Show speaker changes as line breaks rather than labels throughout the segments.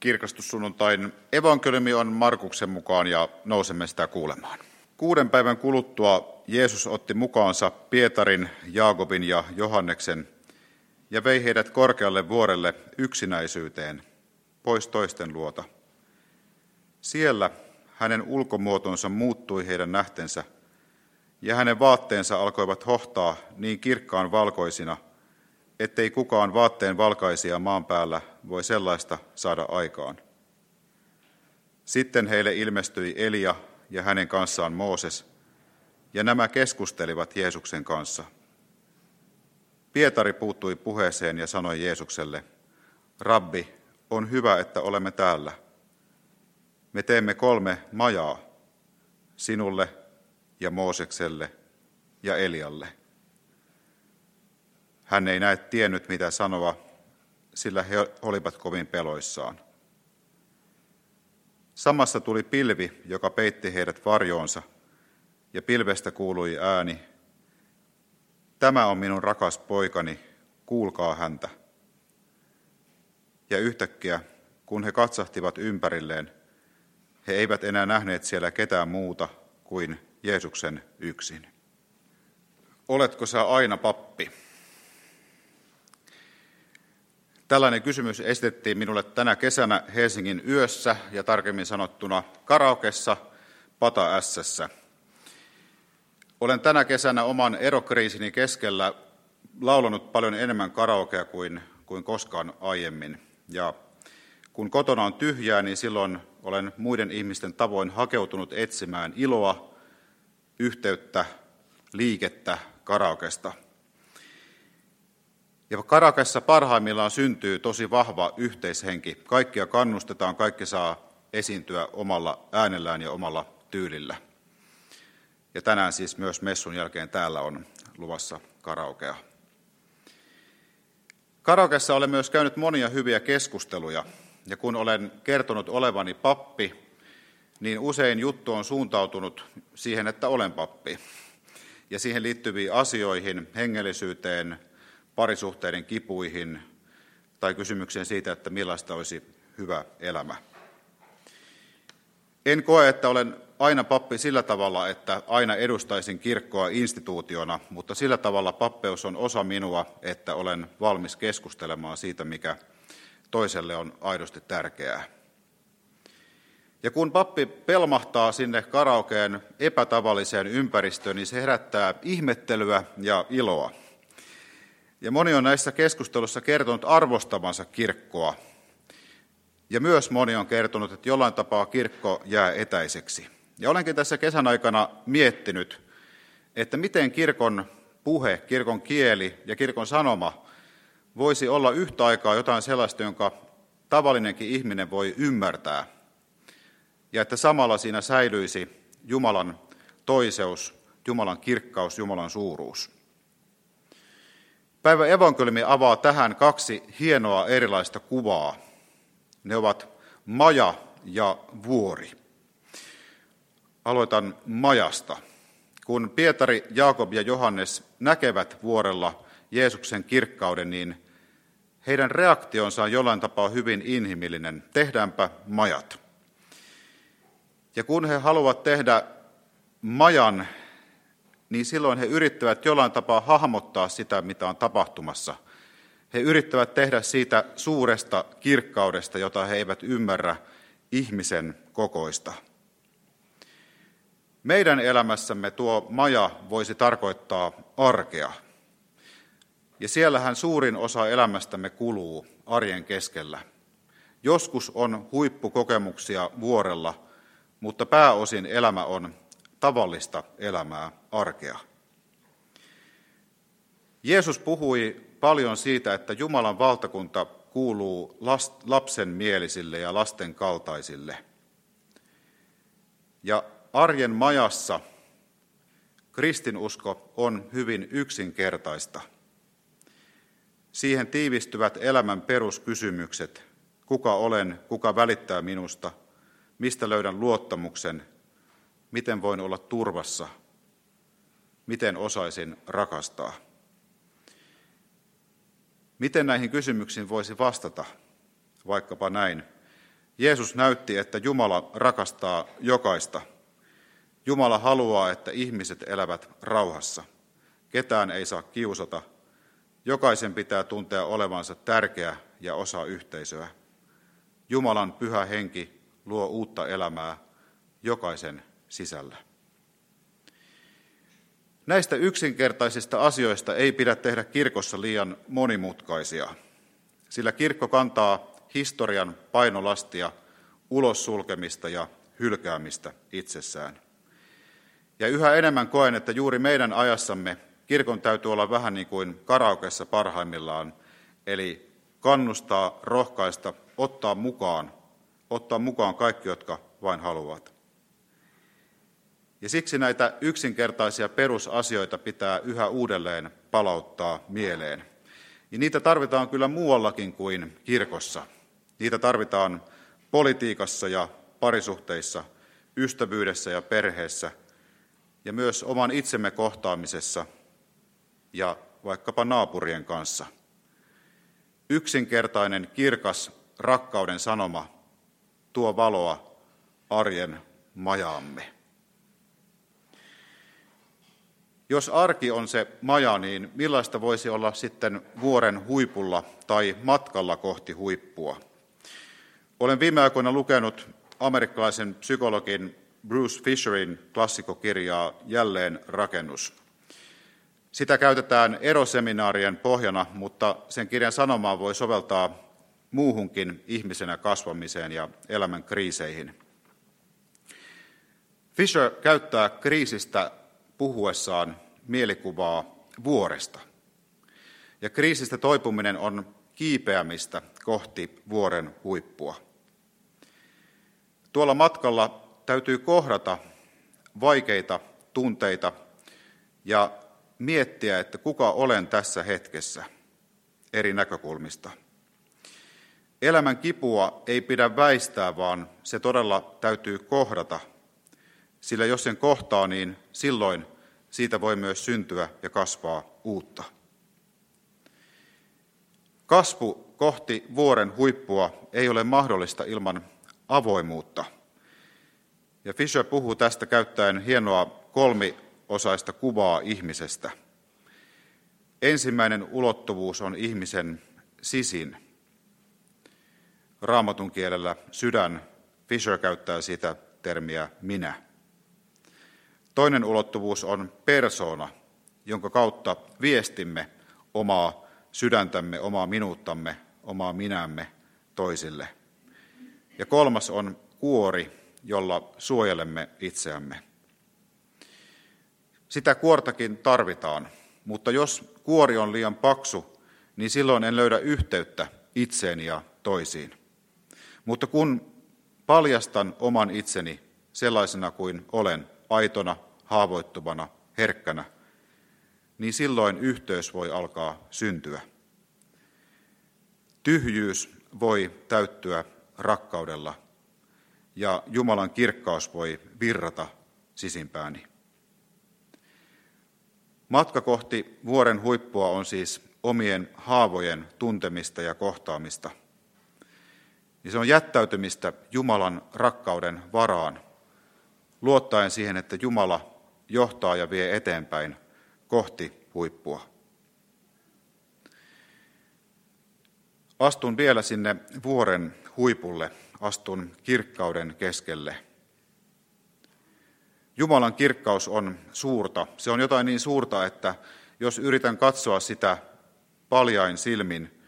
Kirkastussunnuntain evankeliumi on Markuksen mukaan ja nousemme sitä kuulemaan. Kuuden päivän kuluttua Jeesus otti mukaansa Pietarin, Jaakobin ja Johanneksen ja vei heidät korkealle vuorelle yksinäisyyteen, pois toisten luota. Siellä hänen ulkomuotonsa muuttui heidän nähtensä, ja hänen vaatteensa alkoivat hohtaa niin kirkkaan valkoisina, ettei kukaan vaatteen valkaisia maan päällä voi sellaista saada aikaan. Sitten heille ilmestyi Elia ja hänen kanssaan Mooses, ja nämä keskustelivat Jeesuksen kanssa. Pietari puuttui puheeseen ja sanoi Jeesukselle, Rabbi, on hyvä, että olemme täällä. Me teemme kolme majaa, sinulle ja Moosekselle ja Elialle. Hän ei näe tiennyt, mitä sanoa, sillä he olivat kovin peloissaan. Samassa tuli pilvi, joka peitti heidät varjoonsa, ja pilvestä kuului ääni, Tämä on minun rakas poikani, kuulkaa häntä. Ja yhtäkkiä, kun he katsahtivat ympärilleen, he eivät enää nähneet siellä ketään muuta kuin Jeesuksen yksin. Oletko sä aina pappi? Tällainen kysymys esitettiin minulle tänä kesänä Helsingin yössä ja tarkemmin sanottuna karaokessa Pata Ässässä. Olen tänä kesänä oman erokriisini keskellä laulanut paljon enemmän karaokea kuin, kuin koskaan aiemmin. Ja kun kotona on tyhjää, niin silloin olen muiden ihmisten tavoin hakeutunut etsimään iloa, yhteyttä, liikettä karaokesta. Ja karaokessa parhaimmillaan syntyy tosi vahva yhteishenki. Kaikkia kannustetaan, kaikki saa esiintyä omalla äänellään ja omalla tyylillä. Ja tänään siis myös messun jälkeen täällä on luvassa karaokea. Karaokeessa olen myös käynyt monia hyviä keskusteluja, ja kun olen kertonut olevani pappi, niin usein juttu on suuntautunut siihen, että olen pappi. Ja siihen liittyviin asioihin, hengellisyyteen, parisuhteiden kipuihin tai kysymykseen siitä, että millaista olisi hyvä elämä. En koe, että olen aina pappi sillä tavalla, että aina edustaisin kirkkoa instituutiona, mutta sillä tavalla pappeus on osa minua, että olen valmis keskustelemaan siitä, mikä toiselle on aidosti tärkeää. Ja kun pappi pelmahtaa sinne karaokeen epätavalliseen ympäristöön, niin se herättää ihmettelyä ja iloa. Ja moni on näissä keskustelussa kertonut arvostavansa kirkkoa. Ja myös moni on kertonut, että jollain tapaa kirkko jää etäiseksi. Ja olenkin tässä kesän aikana miettinyt, että miten kirkon puhe, kirkon kieli ja kirkon sanoma voisi olla yhtä aikaa jotain sellaista, jonka tavallinenkin ihminen voi ymmärtää. Ja että samalla siinä säilyisi Jumalan toiseus, Jumalan kirkkaus, Jumalan suuruus. Päivä evankeliumi avaa tähän kaksi hienoa erilaista kuvaa. Ne ovat maja ja vuori. Aloitan majasta. Kun Pietari, Jaakob ja Johannes näkevät vuorella Jeesuksen kirkkauden, niin heidän reaktionsa on jollain tapaa hyvin inhimillinen. Tehdäänpä majat. Ja kun he haluavat tehdä majan, niin silloin he yrittävät jollain tapaa hahmottaa sitä, mitä on tapahtumassa. He yrittävät tehdä siitä suuresta kirkkaudesta, jota he eivät ymmärrä, ihmisen kokoista. Meidän elämässämme tuo maja voisi tarkoittaa arkea. Ja siellähän suurin osa elämästämme kuluu arjen keskellä. Joskus on huippukokemuksia vuorella, mutta pääosin elämä on tavallista elämää, arkea. Jeesus puhui paljon siitä, että Jumalan valtakunta kuuluu lapsen mielisille ja lasten kaltaisille. Ja arjen majassa kristinusko on hyvin yksinkertaista. Siihen tiivistyvät elämän peruskysymykset, kuka olen, kuka välittää minusta, mistä löydän luottamuksen, miten voin olla turvassa, miten osaisin rakastaa. Miten näihin kysymyksiin voisi vastata? Vaikkapa näin. Jeesus näytti, että Jumala rakastaa jokaista. Jumala haluaa, että ihmiset elävät rauhassa. Ketään ei saa kiusata. Jokaisen pitää tuntea olevansa tärkeä ja osa yhteisöä. Jumalan pyhä henki luo uutta elämää jokaisen sisällä. Näistä yksinkertaisista asioista ei pidä tehdä kirkossa liian monimutkaisia, sillä kirkko kantaa historian painolastia, ulos sulkemista ja hylkäämistä itsessään. Ja yhä enemmän koen, että juuri meidän ajassamme kirkon täytyy olla vähän niin kuin karaokeessa parhaimmillaan, eli kannustaa, rohkaista, ottaa mukaan, ottaa mukaan kaikki, jotka vain haluavat. Ja siksi näitä yksinkertaisia perusasioita pitää yhä uudelleen palauttaa mieleen. Ja niitä tarvitaan kyllä muuallakin kuin kirkossa. Niitä tarvitaan politiikassa ja parisuhteissa, ystävyydessä ja perheessä ja myös oman itsemme kohtaamisessa ja vaikkapa naapurien kanssa. Yksinkertainen, kirkas rakkauden sanoma tuo valoa arjen majaamme. Jos arki on se maja, niin millaista voisi olla sitten vuoren huipulla tai matkalla kohti huippua? Olen viime aikoina lukenut amerikkalaisen psykologin Bruce Fisherin klassikokirjaa Jälleen rakennus. Sitä käytetään eroseminaarien pohjana, mutta sen kirjan sanomaa voi soveltaa muuhunkin ihmisenä kasvamiseen ja elämän kriiseihin. Fisher käyttää kriisistä puhuessaan mielikuvaa vuoresta. Ja kriisistä toipuminen on kiipeämistä kohti vuoren huippua. Tuolla matkalla täytyy kohdata vaikeita tunteita ja miettiä, että kuka olen tässä hetkessä eri näkökulmista. Elämän kipua ei pidä väistää, vaan se todella täytyy kohdata, sillä jos sen kohtaa, niin silloin siitä voi myös syntyä ja kasvaa uutta. Kasvu kohti vuoren huippua ei ole mahdollista ilman avoimuutta. Ja Fisher puhuu tästä käyttäen hienoa kolmiosaista kuvaa ihmisestä. Ensimmäinen ulottuvuus on ihmisen sisin. Raamatun kielellä sydän. Fisher käyttää sitä termiä minä. Toinen ulottuvuus on persoona, jonka kautta viestimme omaa sydäntämme, omaa minuuttamme, omaa minämme toisille. Ja kolmas on kuori, jolla suojelemme itseämme. Sitä kuortakin tarvitaan, mutta jos kuori on liian paksu, niin silloin en löydä yhteyttä itseeni ja toisiin. Mutta kun paljastan oman itseni sellaisena kuin olen, aitona, haavoittuvana, herkkänä, niin silloin yhteys voi alkaa syntyä. Tyhjyys voi täyttyä rakkaudella ja Jumalan kirkkaus voi virrata sisimpääni. Matka kohti vuoren huippua on siis omien haavojen tuntemista ja kohtaamista. Ja se on jättäytymistä Jumalan rakkauden varaan, luottaen siihen, että Jumala johtaa ja vie eteenpäin kohti huippua. Astun vielä sinne vuoren huipulle, astun kirkkauden keskelle. Jumalan kirkkaus on suurta. Se on jotain niin suurta, että jos yritän katsoa sitä paljain silmin,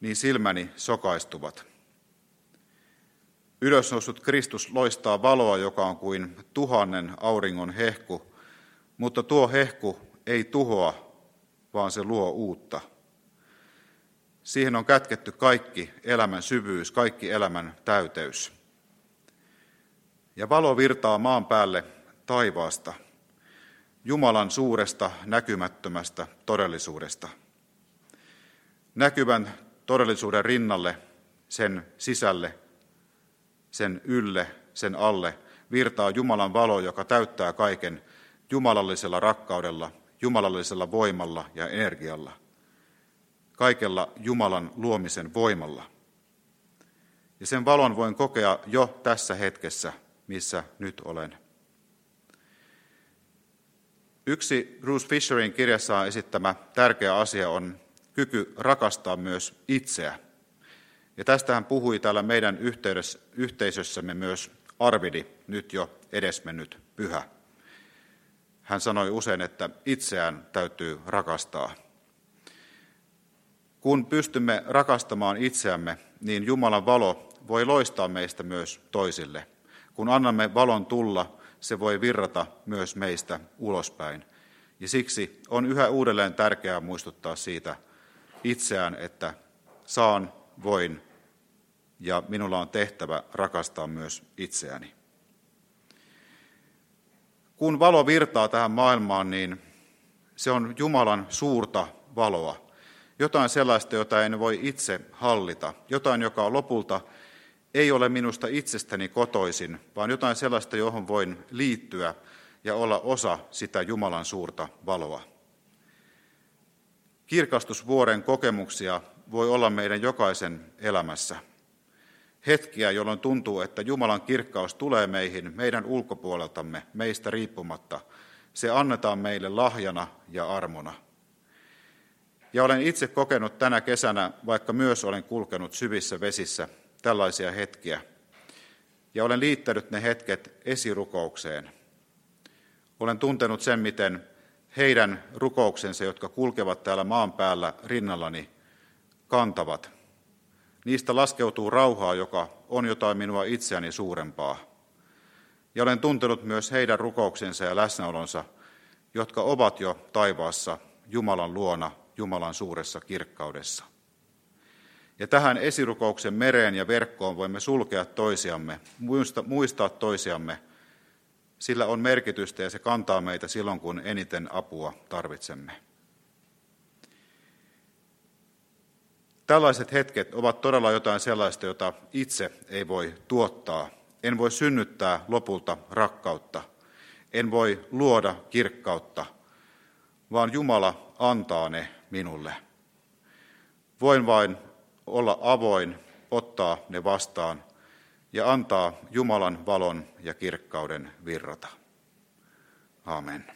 niin silmäni sokaistuvat. Ylösnoussut Kristus loistaa valoa, joka on kuin tuhannen auringon hehku, mutta tuo hehku ei tuhoa, vaan se luo uutta. Siihen on kätketty kaikki elämän syvyys, kaikki elämän täyteys. Ja valo virtaa maan päälle taivaasta, Jumalan suuresta näkymättömästä todellisuudesta. Näkyvän todellisuuden rinnalle, sen sisälle, sen ylle, sen alle virtaa Jumalan valo, joka täyttää kaiken jumalallisella rakkaudella, jumalallisella voimalla ja energialla, kaikella Jumalan luomisen voimalla. Ja sen valon voin kokea jo tässä hetkessä, missä nyt olen. Yksi Bruce Fisherin kirjassaan esittämä tärkeä asia on kyky rakastaa myös itseä. Ja tästä hän puhui täällä meidän yhteisössämme myös Arvidi, nyt jo edesmennyt pyhä. Hän sanoi usein, että itseään täytyy rakastaa. Kun pystymme rakastamaan itseämme, niin Jumalan valo voi loistaa meistä myös toisille. Kun annamme valon tulla, se voi virrata myös meistä ulospäin. Ja siksi on yhä uudelleen tärkeää muistuttaa siitä itseään, että saan, voin ja minulla on tehtävä rakastaa myös itseäni. Kun valo virtaa tähän maailmaan, niin se on Jumalan suurta valoa. Jotain sellaista, jota en voi itse hallita. Jotain, joka lopulta ei ole minusta itsestäni kotoisin, vaan jotain sellaista, johon voin liittyä ja olla osa sitä Jumalan suurta valoa. Kirkastusvuoren kokemuksia voi olla meidän jokaisen elämässä. Hetkiä, jolloin tuntuu, että Jumalan kirkkaus tulee meihin meidän ulkopuoleltamme, meistä riippumatta. Se annetaan meille lahjana ja armona. Ja olen itse kokenut tänä kesänä, vaikka myös olen kulkenut syvissä vesissä, tällaisia hetkiä. Ja olen liittänyt ne hetket esirukoukseen. Olen tuntenut sen, miten heidän rukouksensa, jotka kulkevat täällä maan päällä rinnallani, kantavat. Niistä laskeutuu rauhaa, joka on jotain minua itseäni suurempaa. Ja olen tuntenut myös heidän rukouksensa ja läsnäolonsa, jotka ovat jo taivaassa Jumalan luona, Jumalan suuressa kirkkaudessa. Ja tähän esirukouksen mereen ja verkkoon voimme sulkea toisiamme, muistaa toisiamme. Sillä on merkitystä ja se kantaa meitä silloin, kun eniten apua tarvitsemme. Tällaiset hetket ovat todella jotain sellaista, jota itse ei voi tuottaa. En voi synnyttää lopulta rakkautta. En voi luoda kirkkautta, vaan Jumala antaa ne minulle. Voin vain olla avoin, ottaa ne vastaan ja antaa Jumalan valon ja kirkkauden virrata. Amen.